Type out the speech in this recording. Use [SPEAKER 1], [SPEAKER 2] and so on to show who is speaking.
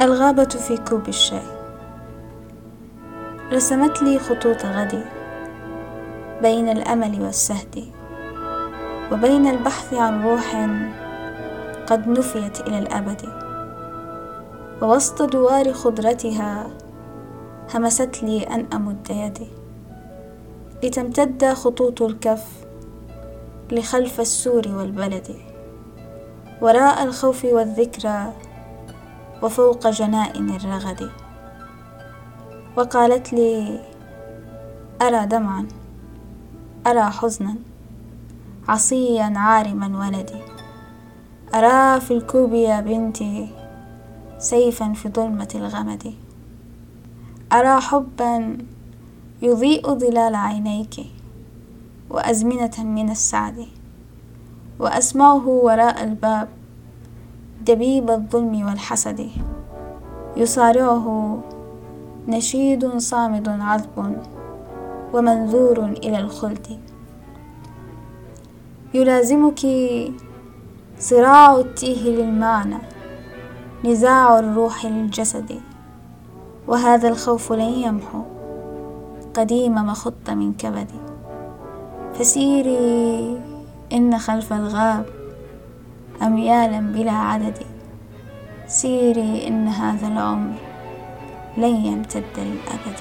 [SPEAKER 1] الغابة في كوب الشاي. رسمت لي خطوط غدي بين الأمل والسهد وبين البحث عن روح قد نفيت إلى الأبد. ووسط دوار خضرتها همست لي أن أمد يدي. لتمتد خطوط الكف لخلف السور والبلد. وراء الخوف والذكرى وفوق جنائن الرغد. وقالت لي أرى دمعا أرى حزنا عصيا عارما ولدي. أرى في الكوب يا بنتي سيفا في ظلمة الغمد. أرى حبا يضيء ظلال عينيك وأزمنة من السعد. وأسمعه وراء الباب دبيب الظلم والحسد. يصارعه نشيد صامد عذب ومنذور إلى الخلد. يلازمك صراع التيه للمعنى نزاع الروح للجسد. وهذا الخوف لن يمحو قديم ما خط من كبدي فسيري إن خلف الغاب أميالا بلا عدد. سيري إن هذا العمر لن يمتد للأبد.